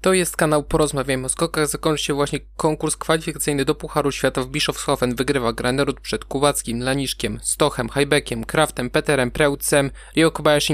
To jest kanał Porozmawiajmy o skokach. Zakończył się właśnie konkurs kwalifikacyjny do Pucharu Świata w Bischofshofen. Wygrywa Granerud przed Kubackim, Laniszkiem, Stochem, Hajbekiem, Kraftem, Peterem, Prełcem, Rio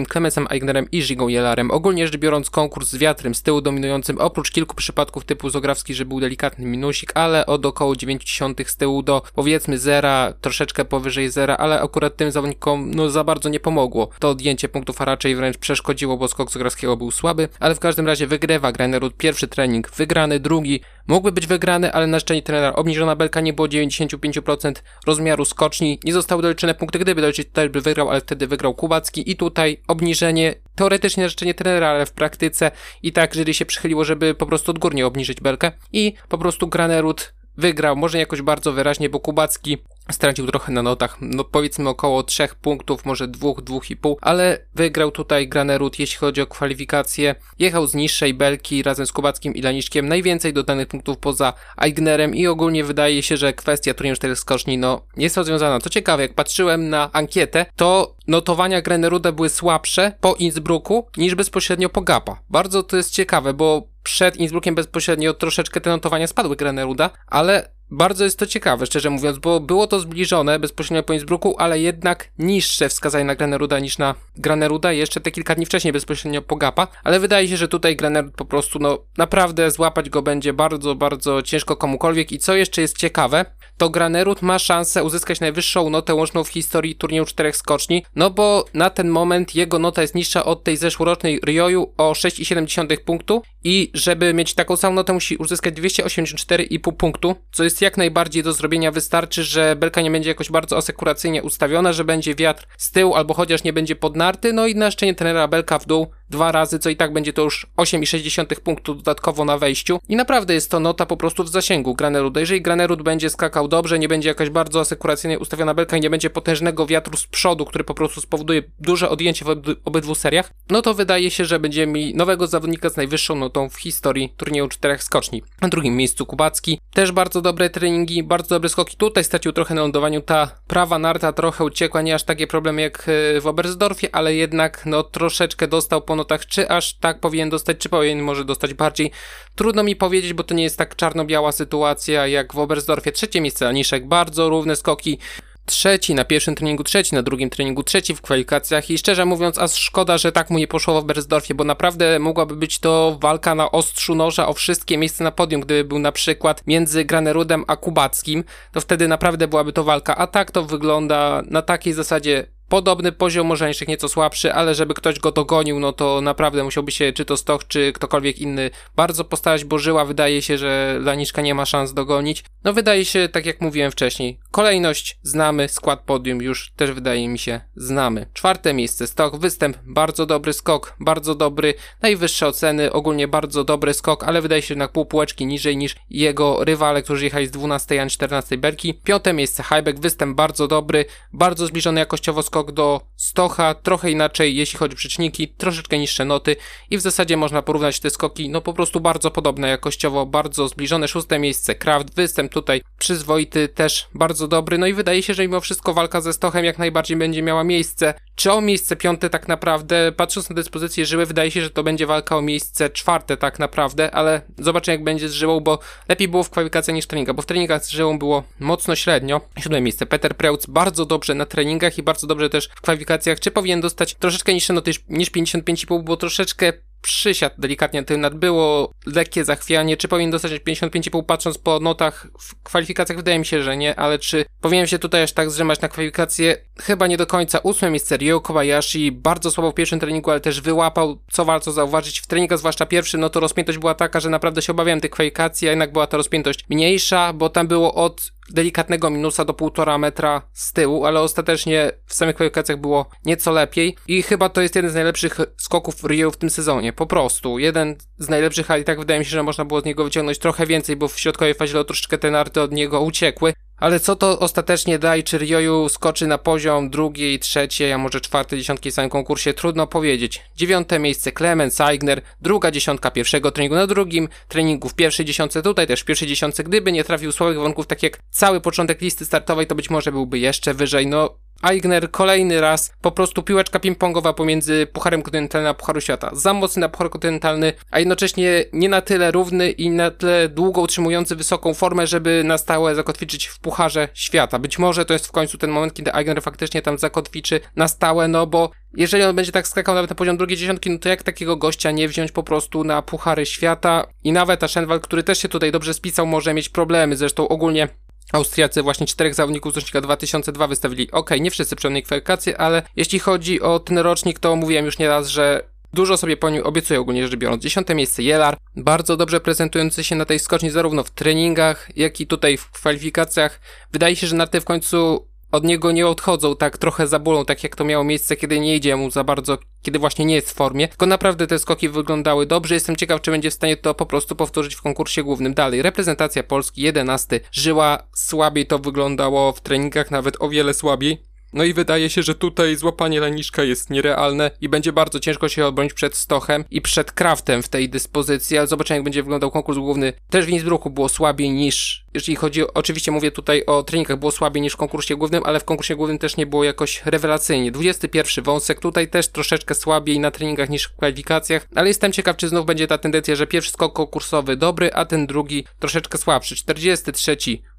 Klemensem Eignerem i Żigą Jelarem. Ogólnie rzecz biorąc konkurs z wiatrem z tyłu dominującym, oprócz kilku przypadków typu Zograwski, że był delikatny minusik, ale od około 90 z tyłu do powiedzmy zera, troszeczkę powyżej zera, ale akurat tym zawodnikom no za bardzo nie pomogło. To odjęcie punktów, a raczej wręcz przeszkodziło, bo skok Zograwskiego był słaby, ale w każdym razie wygrywa Granerud pierwszy trening wygrany, drugi. Mógłby być wygrany, ale na szczęście trenera obniżona belka nie było 95% rozmiaru skoczni, nie zostały doliczone punkty, gdyby doliczyć też by wygrał, ale wtedy wygrał Kubacki. I tutaj obniżenie, teoretycznie na życzenie trenera, ale w praktyce i tak jury się przychyliło, żeby po prostu odgórnie obniżyć belkę. I po prostu Granerud wygrał, może jakoś bardzo wyraźnie, bo Kubacki stracił trochę na notach, no powiedzmy około 3 punktów, może 2, 2,5, ale wygrał tutaj Granerud, jeśli chodzi o kwalifikacje. Jechał z niższej belki razem z Kubackim i Laniszkiem, najwięcej dodanych punktów poza Aignerem i ogólnie wydaje się, że kwestia turnieju 4 skoczni, no, jest rozwiązana. Co ciekawe, jak patrzyłem na ankietę, to notowania Graneruda były słabsze po Innsbrucku niż bezpośrednio po Gapa. Bardzo to jest ciekawe, bo przed Innsbruckiem bezpośrednio troszeczkę te notowania spadły Graneruda, ale bardzo jest to ciekawe, szczerze mówiąc, bo było to zbliżone bezpośrednio po Innsbrucku, ale jednak niższe wskazanie na Graneruda niż na Graneruda. Jeszcze te kilka dni wcześniej bezpośrednio po Gapa, ale wydaje się, że tutaj Granerud po prostu, no naprawdę złapać go będzie bardzo, bardzo ciężko komukolwiek. I co jeszcze jest ciekawe, to Granerud ma szansę uzyskać najwyższą notę łączną w historii turnieju czterech skoczni, no bo na ten moment jego nota jest niższa od tej zeszłorocznej Rioju o 6,7 punktu i żeby mieć taką samą notę musi uzyskać 284,5 punktu, co jest jak najbardziej do zrobienia. Wystarczy, że belka nie będzie jakoś bardzo asekuracyjnie ustawiona, że będzie wiatr z tyłu albo chociaż nie będzie podnarty, no i na szczęście trenera belka w dół dwa razy, co i tak będzie to już 8,6 punktu dodatkowo na wejściu. I naprawdę jest to nota po prostu w zasięgu Graneruda. Jeżeli Granerud będzie skakał dobrze, nie będzie jakaś bardzo asekuracyjnie ustawiona belka i nie będzie potężnego wiatru z przodu, który po prostu spowoduje duże odjęcie w obydwu seriach, no to wydaje się, że będziemy mieli nowego zawodnika z najwyższą notą w historii turnieju czterech skoczni. Na drugim miejscu Kubacki. Też bardzo dobre treningi, bardzo dobre skoki. Tutaj stracił trochę na lądowaniu. Ta prawa narta trochę uciekła, nie aż takie problemy jak e, w Oberstdorfie, ale jednak no troszeczkę dostał po notach, czy aż tak powinien dostać, czy powinien może dostać bardziej. Trudno mi powiedzieć, bo to nie jest tak czarno-biała sytuacja jak w Oberstdorfie. Trzecie miejsce Aniszek, bardzo równe skoki trzeci na pierwszym treningu, trzeci na drugim treningu, trzeci w kwalifikacjach i szczerze mówiąc, aż szkoda, że tak mu nie poszło w Bersdorfie, bo naprawdę mogłaby być to walka na ostrzu noża o wszystkie miejsca na podium, gdyby był na przykład między Granerudem a Kubackim, to wtedy naprawdę byłaby to walka, a tak to wygląda na takiej zasadzie Podobny poziom, może jeszcze nieco słabszy, ale żeby ktoś go dogonił, no to naprawdę musiałby się, czy to Stoch, czy ktokolwiek inny, bardzo postarać, bo Żyła wydaje się, że Laniczka nie ma szans dogonić. No wydaje się, tak jak mówiłem wcześniej, kolejność znamy, skład podium już też wydaje mi się znamy. Czwarte miejsce, Stoch, występ, bardzo dobry skok, bardzo dobry, najwyższe oceny, ogólnie bardzo dobry skok, ale wydaje się jednak pół półeczki niżej niż jego rywale, którzy jechali z 12 a 14 berki. Piąte miejsce, Highback, występ bardzo dobry, bardzo zbliżony jakościowo skok skok do Stocha, trochę inaczej jeśli chodzi o przeczniki, troszeczkę niższe noty i w zasadzie można porównać te skoki, no po prostu bardzo podobne jakościowo, bardzo zbliżone. Szóste miejsce, Kraft, występ tutaj przyzwoity, też bardzo dobry, no i wydaje się, że mimo wszystko walka ze Stochem jak najbardziej będzie miała miejsce. Czy o miejsce piąte tak naprawdę, patrząc na dyspozycję Żyły, wydaje się, że to będzie walka o miejsce czwarte tak naprawdę, ale zobaczymy jak będzie z Żyłą, bo lepiej było w kwalifikacjach niż treninga, bo w treningach z Żyłą było mocno średnio. Siódme miejsce, Peter Preutz, bardzo dobrze na treningach i bardzo dobrze też w kwalifikacjach, czy powinien dostać troszeczkę niższe noty niż 55,5, bo troszeczkę przysiadł delikatnie tym nad było lekkie zachwianie, czy powinien dostać 55,5 patrząc po notach w kwalifikacjach, wydaje mi się, że nie, ale czy powinien się tutaj aż tak zrzemać na kwalifikacje? Chyba nie do końca. Ósme miejsce Ryo Kobayashi, bardzo słabo w pierwszym treningu, ale też wyłapał, co warto zauważyć, w treningach zwłaszcza pierwszym, no to rozpiętość była taka, że naprawdę się obawiałem tych kwalifikacji, a jednak była ta rozpiętość mniejsza, bo tam było od delikatnego minusa do półtora metra z tyłu, ale ostatecznie w samych kwalifikacjach było nieco lepiej i chyba to jest jeden z najlepszych skoków Rio w tym sezonie, po prostu. Jeden z najlepszych, ale i tak wydaje mi się, że można było z niego wyciągnąć trochę więcej, bo w środkowej fazie troszeczkę te narty od niego uciekły, ale co to ostatecznie daje, czy Ryoyu skoczy na poziom drugiej, trzeciej, a może czwartej dziesiątki w samym konkursie? Trudno powiedzieć. Dziewiąte miejsce Clemens Eigner, druga dziesiątka pierwszego treningu na drugim, treningu w pierwszej dziesiątce, tutaj też w pierwszej dziesiątce, gdyby nie trafił słabych warunków, tak jak cały początek listy startowej, to być może byłby jeszcze wyżej, no Aigner kolejny raz po prostu piłeczka ping-pongowa pomiędzy Pucharem Kontynentalnym a Pucharu Świata. Za mocny na Puchar Kontynentalny, a jednocześnie nie na tyle równy i na tyle długo utrzymujący wysoką formę, żeby na stałe zakotwiczyć w Pucharze Świata. Być może to jest w końcu ten moment, kiedy Aigner faktycznie tam zakotwiczy na stałe, no bo jeżeli on będzie tak skakał nawet na poziom drugiej dziesiątki, no to jak takiego gościa nie wziąć po prostu na Puchary Świata i nawet Aschenwald, który też się tutaj dobrze spisał, może mieć problemy. Zresztą ogólnie Austriacy właśnie czterech zawodników z rocznika 2002 wystawili. Ok, nie wszyscy przynajmniej kwalifikacje, ale jeśli chodzi o ten rocznik, to mówiłem już nieraz, że Dużo sobie po nim obiecuję ogólnie rzecz biorąc. Dziesiąte miejsce Jelar, bardzo dobrze prezentujący się na tej skoczni zarówno w treningach, jak i tutaj w kwalifikacjach. Wydaje się, że na w końcu od niego nie odchodzą tak trochę za bólą, tak jak to miało miejsce, kiedy nie idzie mu za bardzo, kiedy właśnie nie jest w formie. Tylko naprawdę te skoki wyglądały dobrze. Jestem ciekaw, czy będzie w stanie to po prostu powtórzyć w konkursie głównym. Dalej, reprezentacja Polski 11. Żyła słabiej, to wyglądało w treningach nawet o wiele słabiej. No i wydaje się, że tutaj złapanie Laniszka jest nierealne i będzie bardzo ciężko się obronić przed Stochem i przed Kraftem w tej dyspozycji, ale zobaczymy jak będzie wyglądał konkurs główny. Też w Innsbrucku było słabiej niż, jeżeli chodzi, oczywiście mówię tutaj o treningach, było słabiej niż w konkursie głównym, ale w konkursie głównym też nie było jakoś rewelacyjnie. 21 wąsek, tutaj też troszeczkę słabiej na treningach niż w kwalifikacjach, ale jestem ciekaw, czy znów będzie ta tendencja, że pierwszy skok konkursowy dobry, a ten drugi troszeczkę słabszy. 43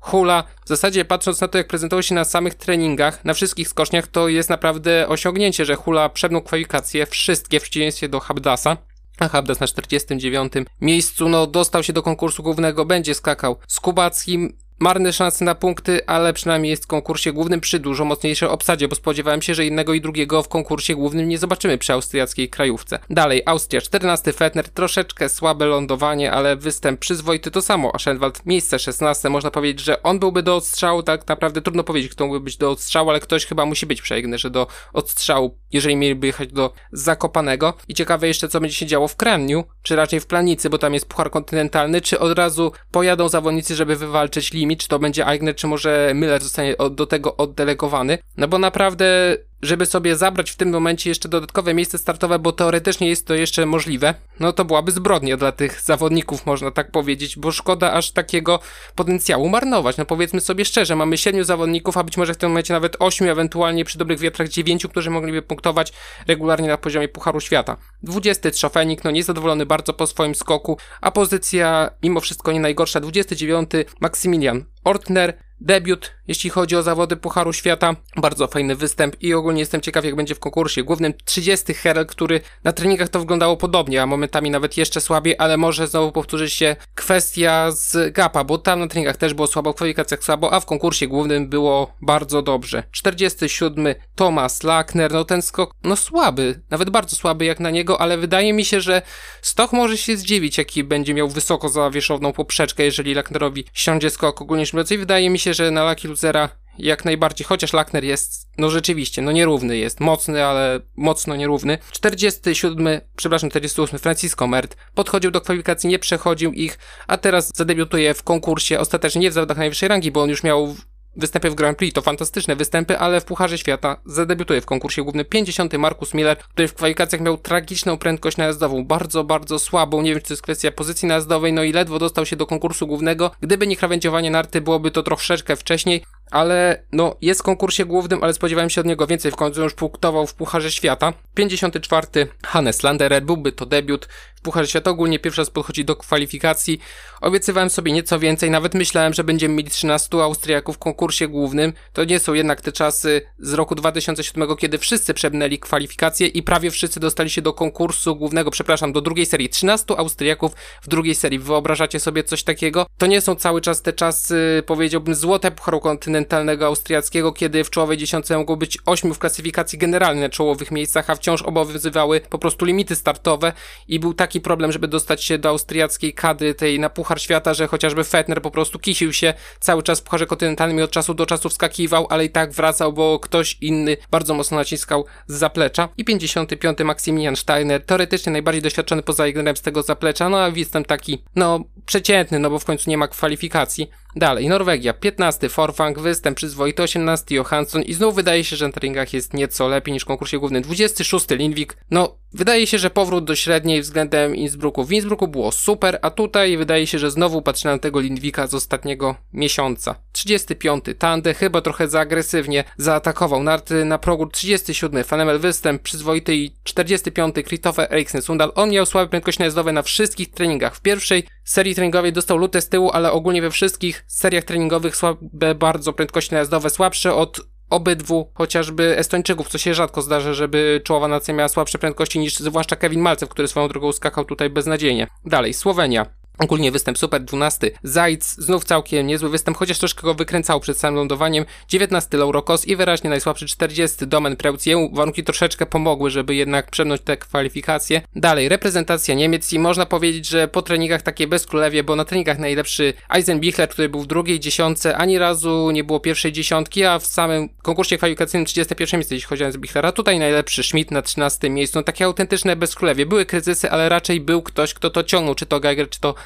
hula. W zasadzie patrząc na to, jak prezentował się na samych treningach, na wszystkich skoczniach, to jest naprawdę osiągnięcie, że hula przebnął kwalifikacje wszystkie w przeciwieństwie do Habdasa. A Habdas na 49 miejscu, no dostał się do konkursu głównego, będzie skakał z Kubackim, marne szanse na punkty, ale przynajmniej jest w konkursie głównym przy dużo mocniejszej obsadzie, bo spodziewałem się, że jednego i drugiego w konkursie głównym nie zobaczymy przy austriackiej krajówce. Dalej, Austria, 14 Fetner, troszeczkę słabe lądowanie, ale występ przyzwoity to samo. Aschenwald, miejsce 16, można powiedzieć, że on byłby do odstrzału, tak naprawdę trudno powiedzieć, kto mógłby być do odstrzału, ale ktoś chyba musi być przejegnny, że do odstrzału, jeżeli mieliby jechać do Zakopanego. I ciekawe jeszcze, co będzie się działo w Kraniu, czy raczej w Planicy, bo tam jest puchar kontynentalny, czy od razu pojadą zawodnicy, żeby wywalczyć czy to będzie Aigner, czy może Miller zostanie do tego oddelegowany. No bo naprawdę żeby sobie zabrać w tym momencie jeszcze dodatkowe miejsce startowe, bo teoretycznie jest to jeszcze możliwe, no to byłaby zbrodnia dla tych zawodników, można tak powiedzieć, bo szkoda aż takiego potencjału marnować. No powiedzmy sobie szczerze, mamy siedmiu zawodników, a być może w tym momencie nawet ośmiu, ewentualnie przy dobrych wiatrach dziewięciu, którzy mogliby punktować regularnie na poziomie Pucharu Świata. 20 Trzofenik, no niezadowolony bardzo po swoim skoku, a pozycja mimo wszystko nie najgorsza. 29 Maksymilian Ortner, debiut, jeśli chodzi o zawody Pucharu Świata. Bardzo fajny występ i ogólnie jestem ciekaw, jak będzie w konkursie głównym. 30 Herel, który na treningach to wyglądało podobnie, a momentami nawet jeszcze słabiej, ale może znowu powtórzy się kwestia z Gapa, bo tam na treningach też było słabo, w kwalifikacjach słabo, a w konkursie głównym było bardzo dobrze. 47 Thomas Lackner, no ten skok, no słaby, nawet bardzo słaby jak na niego, ale wydaje mi się, że Stoch może się zdziwić, jaki będzie miał wysoko zawieszowną poprzeczkę, jeżeli Lacknerowi siądzie skok ogólnie rzecz i wydaje mi się, że na Lucky Losera jak najbardziej, chociaż Lackner jest, no rzeczywiście, no nierówny jest, mocny, ale mocno nierówny. 47, przepraszam, 48, Francisco Mert podchodził do kwalifikacji, nie przechodził ich, a teraz zadebiutuje w konkursie, ostatecznie nie w zawodach najwyższej rangi, bo on już miał występy w Grand Prix to fantastyczne występy, ale w Pucharze Świata zadebiutuje w konkursie głównym 50. Markus Miller, który w kwalifikacjach miał tragiczną prędkość najazdową, bardzo, bardzo słabą, nie wiem czy to jest kwestia pozycji najazdowej, no i ledwo dostał się do konkursu głównego. Gdyby nie krawędziowanie narty, byłoby to troszeczkę wcześniej, ale no jest w konkursie głównym, ale spodziewałem się od niego więcej, w końcu już punktował w Pucharze Świata. 54. Hannes Landerer, byłby to debiut w Pucharze Świata, ogólnie pierwszy raz podchodzi do kwalifikacji. Obiecywałem sobie nieco więcej, nawet myślałem, że będziemy mieli 13 Austriaków w konkursie głównym. To nie są jednak te czasy z roku 2007, kiedy wszyscy przebnęli kwalifikacje i prawie wszyscy dostali się do konkursu głównego, przepraszam, do drugiej serii. 13 Austriaków w drugiej serii. Wyobrażacie sobie coś takiego? To nie są cały czas te czasy, powiedziałbym, złote Pucharu Kontynentalnego, kontynentalnego austriackiego, kiedy w czołowej dziesiątce mogło być ośmiu w klasyfikacji generalnej na czołowych miejscach, a wciąż obowiązywały po prostu limity startowe i był taki problem, żeby dostać się do austriackiej kadry tej na Puchar Świata, że chociażby Fetner po prostu kisił się cały czas w Pucharze Kontynentalnym i od czasu do czasu wskakiwał, ale i tak wracał, bo ktoś inny bardzo mocno naciskał z zaplecza. I 55. Maximilian Steiner, teoretycznie najbardziej doświadczony poza Egnerem z tego zaplecza, no a jestem taki, no, przeciętny, no bo w końcu nie ma kwalifikacji. Dalej, Norwegia, 15 Forfang, występ przyzwoity, 18 Johansson i znów wydaje się, że na treningach jest nieco lepiej niż w konkursie głównym. 26 Lindwik, no wydaje się, że powrót do średniej względem Innsbrucku. W Innsbrucku było super, a tutaj wydaje się, że znowu patrzę na tego Lindwika z ostatniego miesiąca. 35 Tande, chyba trochę za agresywnie zaatakował narty na progu. 37 Fanemel występ przyzwoity i 45 Christopher Eriksen Sundal. On miał słabe prędkości najazdowe na wszystkich treningach. W pierwszej serii treningowej dostał lutę z tyłu, ale ogólnie we wszystkich seriach treningowych słabe bardzo prędkości najazdowe, słabsze od obydwu, chociażby Estończyków, co się rzadko zdarza, żeby czołowa nacja miała słabsze prędkości niż zwłaszcza Kevin Malcew, który swoją drogą skakał tutaj beznadziejnie. Dalej, Słowenia. Ogólnie występ super, 12. Zajc, znów całkiem niezły występ, chociaż troszkę go wykręcał przed samym lądowaniem. 19. Laurokos i wyraźnie najsłabszy 40. Domen Preutz. Jemu warunki troszeczkę pomogły, żeby jednak przemnąć te kwalifikacje. Dalej, reprezentacja Niemiec i można powiedzieć, że po treningach takie bezkrólewie, bo na treningach najlepszy Eisenbichler, który był w drugiej dziesiątce, ani razu nie było pierwszej dziesiątki, a w samym konkursie kwalifikacyjnym 31 miejsce, jeśli chodzi o Eisenbichlera. Tutaj najlepszy Schmidt na 13 miejscu. No takie autentyczne bezkrólewie. Były kryzysy, ale raczej był ktoś, kto to ciągnął, czy to Geiger, czy to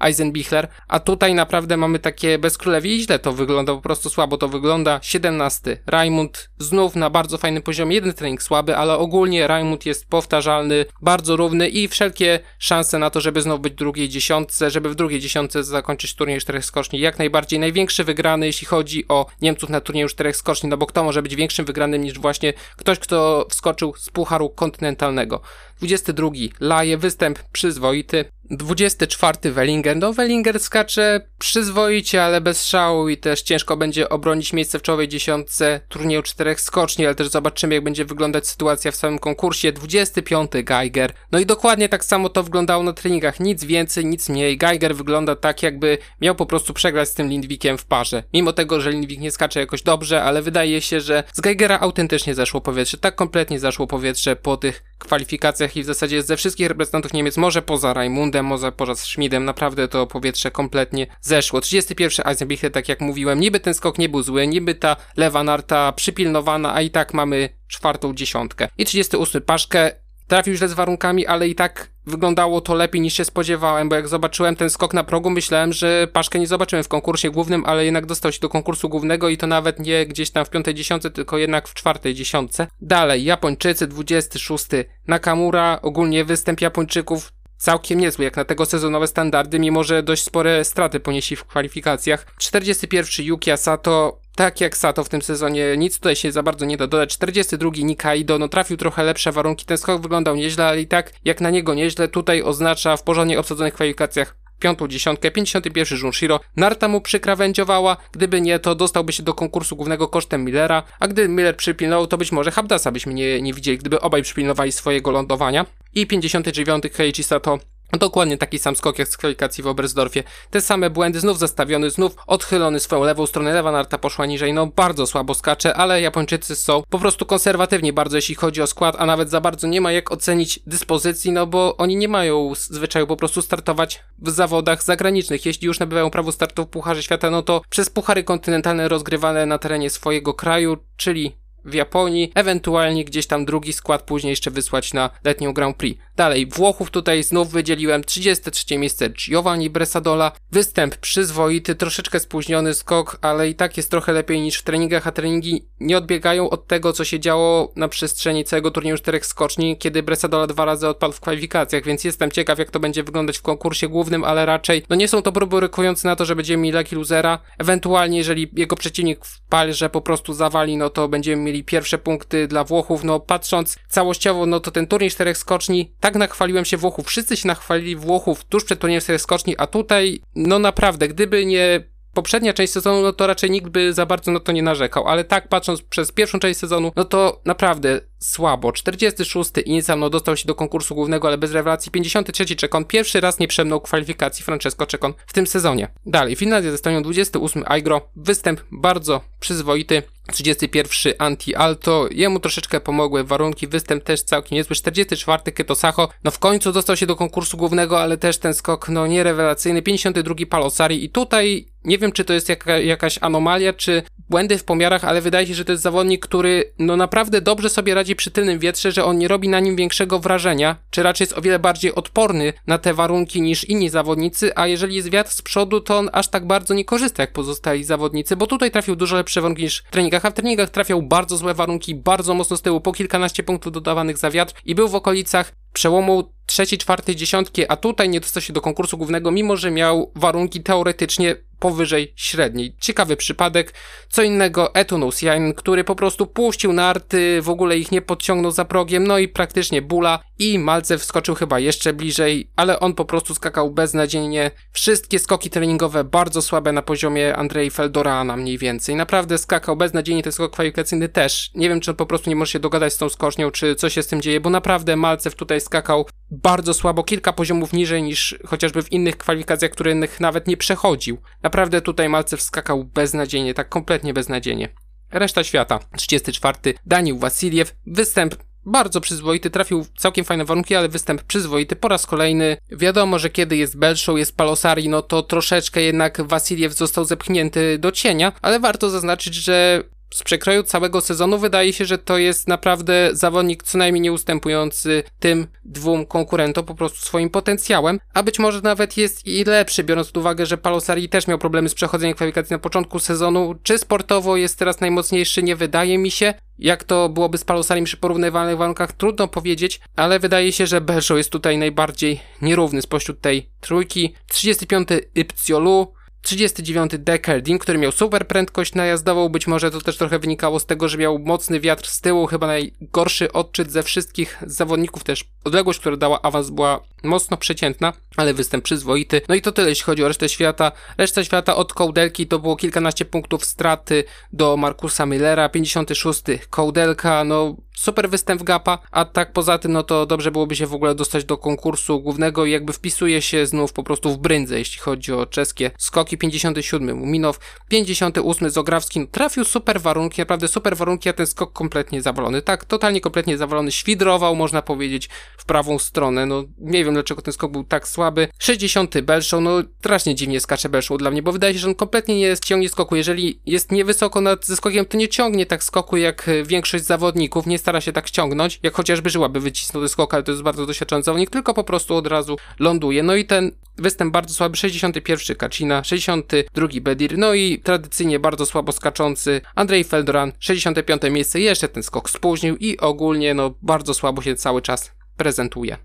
Eisenbichler, a tutaj naprawdę mamy takie bezkrólewie i źle to wygląda, po prostu słabo to wygląda. 17. Raimund znów na bardzo fajnym poziomie, jeden trening słaby, ale ogólnie Raimund jest powtarzalny, bardzo równy i wszelkie szanse na to, żeby znów być w drugiej dziesiątce, żeby w drugiej dziesiątce zakończyć turniej czterech skoczni. Jak najbardziej największy wygrany, jeśli chodzi o Niemców na turnieju czterech skoczni, no bo kto może być większym wygranym niż właśnie ktoś, kto wskoczył z pucharu kontynentalnego. 22. Laje, występ przyzwoity. 24 Wellinger. No, Wellinger skacze przyzwoicie, ale bez szału i też ciężko będzie obronić miejsce w czołowej dziesiątce turnieju czterech skoczni, ale też zobaczymy, jak będzie wyglądać sytuacja w samym konkursie. 25 Geiger. No i dokładnie tak samo to wyglądało na treningach. Nic więcej, nic mniej. Geiger wygląda tak, jakby miał po prostu przegrać z tym Lindwikiem w parze. Mimo tego, że Lindwik nie skacze jakoś dobrze, ale wydaje się, że z Geigera autentycznie zeszło powietrze. Tak kompletnie zeszło powietrze po tych kwalifikacjach i w zasadzie ze wszystkich reprezentantów Niemiec, może poza Raimundem, może poza Schmidem, naprawdę to powietrze kompletnie zeszło. 31 Eisenbichler, tak jak mówiłem, niby ten skok nie był zły, niby ta lewa narta przypilnowana, a i tak mamy czwartą dziesiątkę. I 38 Paszkę, trafił źle z warunkami, ale i tak wyglądało to lepiej niż się spodziewałem, bo jak zobaczyłem ten skok na progu, myślałem, że Paszkę nie zobaczyłem w konkursie głównym, ale jednak dostał się do konkursu głównego i to nawet nie gdzieś tam w piątej dziesiątce, tylko jednak w czwartej dziesiątce. Dalej, Japończycy, 26 Nakamura, ogólnie występ Japończyków całkiem niezły jak na tego sezonowe standardy, mimo że dość spore straty ponieśli w kwalifikacjach. 41 Yuki Asato, tak jak Sato w tym sezonie, nic tutaj się za bardzo nie da dodać. 42 Nikaido, no trafił trochę lepsze warunki, ten skok wyglądał nieźle, ale i tak jak na niego nieźle, tutaj oznacza w porządnie obsadzonych kwalifikacjach piątą dziesiątkę, 51 Junshiro. Narta mu przykrawędziowała, gdyby nie, to dostałby się do konkursu głównego kosztem Millera, a gdy Miller przypilnował, to być może Habdasa byśmy nie, nie widzieli, gdyby obaj przypilnowali swojego lądowania. I 59 Keiichi Sato Dokładnie taki sam skok jak z kwalifikacji w Oberstdorfie. Te same błędy, znów zastawiony, znów odchylony swoją lewą stronę, lewa narta poszła niżej, no bardzo słabo skacze, ale Japończycy są po prostu konserwatywni bardzo jeśli chodzi o skład, a nawet za bardzo nie ma jak ocenić dyspozycji, no bo oni nie mają zwyczaju po prostu startować w zawodach zagranicznych. Jeśli już nabywają prawo startu w Pucharze Świata, no to przez Puchary Kontynentalne rozgrywane na terenie swojego kraju, czyli w Japonii, ewentualnie gdzieś tam drugi skład później jeszcze wysłać na letnią Grand Prix. Dalej, Włochów tutaj znów wydzieliłem 33 miejsce Giovanni Bresadola. Występ przyzwoity, troszeczkę spóźniony skok, ale i tak jest trochę lepiej niż w treningach, a treningi nie odbiegają od tego, co się działo na przestrzeni całego turnieju czterech skoczni, kiedy Bresadola dwa razy odpadł w kwalifikacjach, więc jestem ciekaw, jak to będzie wyglądać w konkursie głównym, ale raczej, no nie są to próby rykujące na to, że będziemy mieli leki luzera. Ewentualnie, jeżeli jego przeciwnik w palże po prostu zawali, no to będziemy mieli pierwsze punkty dla Włochów. No patrząc całościowo, no to ten turniej czterech skoczni tak nachwaliłem się Włochów, wszyscy się nachwalili Włochów tuż przed turniejem czterech skoczni, a tutaj, no naprawdę, gdyby nie poprzednia część sezonu, no to raczej nikt by za bardzo na to nie narzekał, ale tak patrząc przez pierwszą część sezonu, no to naprawdę słabo. 46 Inzam, no dostał się do konkursu głównego, ale bez rewelacji. 53 Czekon, pierwszy raz nie przemnął kwalifikacji Francesco Czekon w tym sezonie. Dalej, Finlandia ze Estonią 28 Aigro, występ bardzo przyzwoity. 31 Anti-Alto, jemu troszeczkę pomogły warunki, występ też całkiem niezły. 44 Kytosacho, no w końcu dostał się do konkursu głównego, ale też ten skok, no nierewelacyjny. 52 Palosari i tutaj nie wiem, czy to jest jaka, jakaś anomalia, czy błędy w pomiarach, ale wydaje się, że to jest zawodnik, który no naprawdę dobrze sobie radzi przy tylnym wietrze, że on nie robi na nim większego wrażenia, czy raczej jest o wiele bardziej odporny na te warunki niż inni zawodnicy, a jeżeli jest wiatr z przodu, to on aż tak bardzo nie korzysta jak pozostali zawodnicy, bo tutaj trafił dużo lepsze warunki niż w treningach, a w treningach trafiał bardzo złe warunki, bardzo mocno z tyłu, po kilkanaście punktów dodawanych za wiatr i był w okolicach przełomu trzeciej, czwartej dziesiątki, a tutaj nie dostał się do konkursu głównego, mimo że miał warunki teoretycznie powyżej średniej. Ciekawy przypadek. Co innego Etunus Jain, który po prostu puścił narty, w ogóle ich nie podciągnął za progiem, no i praktycznie bula i Malcew wskoczył chyba jeszcze bliżej, ale on po prostu skakał beznadziejnie. Wszystkie skoki treningowe bardzo słabe na poziomie Andrei Feldorana mniej więcej. Naprawdę skakał beznadziejnie, ten skok kwalifikacyjny też. Nie wiem, czy on po prostu nie może się dogadać z tą skocznią, czy coś się z tym dzieje, bo naprawdę Malcew tutaj skakał bardzo słabo, kilka poziomów niżej niż chociażby w innych kwalifikacjach, których nawet nie przechodził. Naprawdę tutaj Malcew skakał beznadziejnie, tak kompletnie beznadziejnie. Reszta świata. 34. Daniel Wasiliew. Występ bardzo przyzwoity, trafił w całkiem fajne warunki, ale występ przyzwoity po raz kolejny. Wiadomo, że kiedy jest Belshow, jest Palosari, no to troszeczkę jednak Wasiliew został zepchnięty do cienia, ale warto zaznaczyć, że z przekroju całego sezonu wydaje się, że to jest naprawdę zawodnik co najmniej nie ustępujący tym dwóm konkurentom po prostu swoim potencjałem, a być może nawet jest i lepszy, biorąc pod uwagę, że Palosari też miał problemy z przechodzeniem kwalifikacji na początku sezonu. Czy sportowo jest teraz najmocniejszy? Nie wydaje mi się. Jak to byłoby z Palosarim przy porównywalnych warunkach, trudno powiedzieć, ale wydaje się, że Belżo jest tutaj najbardziej nierówny spośród tej trójki. 35. Ipciolu, 39 Deckarding, który miał super prędkość najazdową, być może to też trochę wynikało z tego, że miał mocny wiatr z tyłu, chyba najgorszy odczyt ze wszystkich zawodników, też odległość, która dała awans była mocno przeciętna, ale występ przyzwoity. No i to tyle, jeśli chodzi o resztę świata. Reszta świata od Kołdelki to było kilkanaście punktów straty do Markusa Millera, 56 Kołdelka, no super występ Gapa, a tak poza tym, no to dobrze byłoby się w ogóle dostać do konkursu głównego i jakby wpisuje się znów po prostu w brędze, jeśli chodzi o czeskie skoki. 57 Muminow, 58 Zograwski, trafił super warunki, naprawdę super warunki, a ten skok kompletnie zawalony, tak, totalnie kompletnie zawalony, świdrował, można powiedzieć, w prawą stronę, no nie wiem dlaczego ten skok był tak słaby. 60 Belshow, no strasznie dziwnie skacze Belshow dla mnie, bo wydaje się, że on kompletnie nie ciągnie skoku, jeżeli jest niewysoko nad ze skokiem, to nie ciągnie tak skoku jak większość zawodników, nie stara się tak ściągnąć, jak chociażby żyłaby wycisnąć skok, ale to jest bardzo doświadczony zawodnik, tylko po prostu od razu ląduje. No i ten występ bardzo słaby, 61 Kacina, 62 Bedir, no i tradycyjnie bardzo słabo skaczący Andrzej Feldran, 65 miejsce, jeszcze ten skok spóźnił i ogólnie no bardzo słabo się cały czas prezentuje.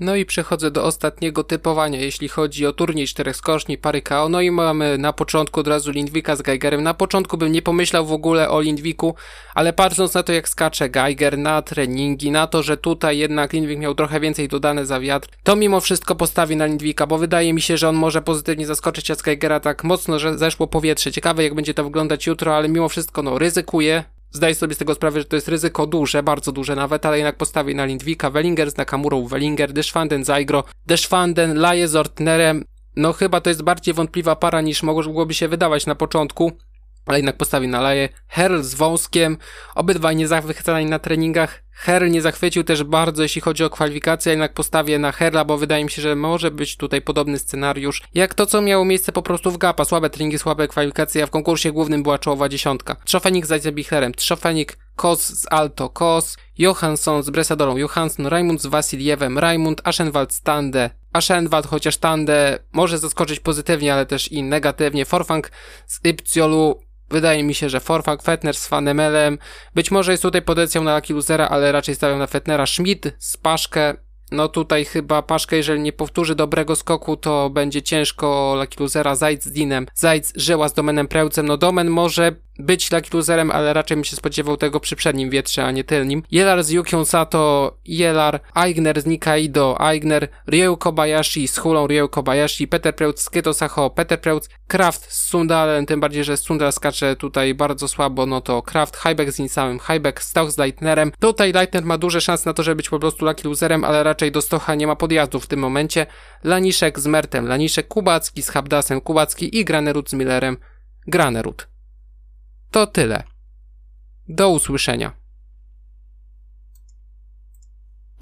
No i przechodzę do ostatniego typowania, jeśli chodzi o turniej czterech skoczni, pary KO. No i mamy na początku od razu Lindwika z Geigerem. Na początku bym nie pomyślał w ogóle o Lindwiku, ale patrząc na to jak skacze Geiger, na treningi, na to, że tutaj jednak Lindwik miał trochę więcej dodane za wiatr, to mimo wszystko postawi na Lindwika, bo wydaje mi się, że on może pozytywnie zaskoczyć, a z Geigera tak mocno, że zeszło powietrze. Ciekawe jak będzie to wyglądać jutro, ale mimo wszystko no ryzykuje, Zdaję sobie z tego sprawę, że to jest ryzyko duże, bardzo duże nawet, ale jednak postawię na Lindwika, Wellinger z Nakamurą, Wellinger, Deschwanden, Zaigro, Deschwanden, Laje z Ortnerem. No chyba to jest bardziej wątpliwa para niż mogłoby się wydawać na początku ale jednak postawi na laję. Herl z wąskiem, obydwaj nie zachwycani na treningach. Herl nie zachwycił też bardzo, jeśli chodzi o kwalifikację, jednak postawię na Herla, bo wydaje mi się, że może być tutaj podobny scenariusz, jak to, co miało miejsce po prostu w Gapa. Słabe treningi, słabe kwalifikacje, a w konkursie głównym była czołowa dziesiątka. Trzofenik z Bichlerem, Trzofenik, Kos z Alto, Kos, Johansson z Bresadorą, Johansson, Raimund z Wasiliewem, Raimund, Aschenwald Stande, Aschenwald, chociaż Tande może zaskoczyć pozytywnie, ale też i negatywnie. Forfang z Ipciolu, Wydaje mi się, że Forfang, Fetner z Fanemelem. Być może jest tutaj potencjał na Lucky Losera, ale raczej stawiam na Fetnera. Schmidt z Paszkę. No tutaj chyba Paszkę, jeżeli nie powtórzy dobrego skoku, to będzie ciężko Lucky Losera. Zajdź z Dinem. Zajdź żyła z Domenem Prełcem. No Domen może być lucky loserem, ale raczej mi się spodziewał tego przy przednim wietrze, a nie tylnim. Jelar z Yukią Sato, Jelar, Aigner z Nikaido, Aigner, Ryu Kobayashi z Hulą Ryu Kobayashi, Peter Preutz z Keto Saho, Peter Preutz, Kraft z Sundalem, tym bardziej, że Sundal skacze tutaj bardzo słabo, no to Kraft, Hybeck z nim samym, Hybeck, Stoch z Leitnerem. Tutaj Leitner ma duże szanse na to, żeby być po prostu lucky loserem, ale raczej do Stocha nie ma podjazdów w tym momencie. Laniszek z Mertem, Laniszek Kubacki z Habdasem, Kubacki i Granerud z Millerem, Granerud. To tyle. Do usłyszenia.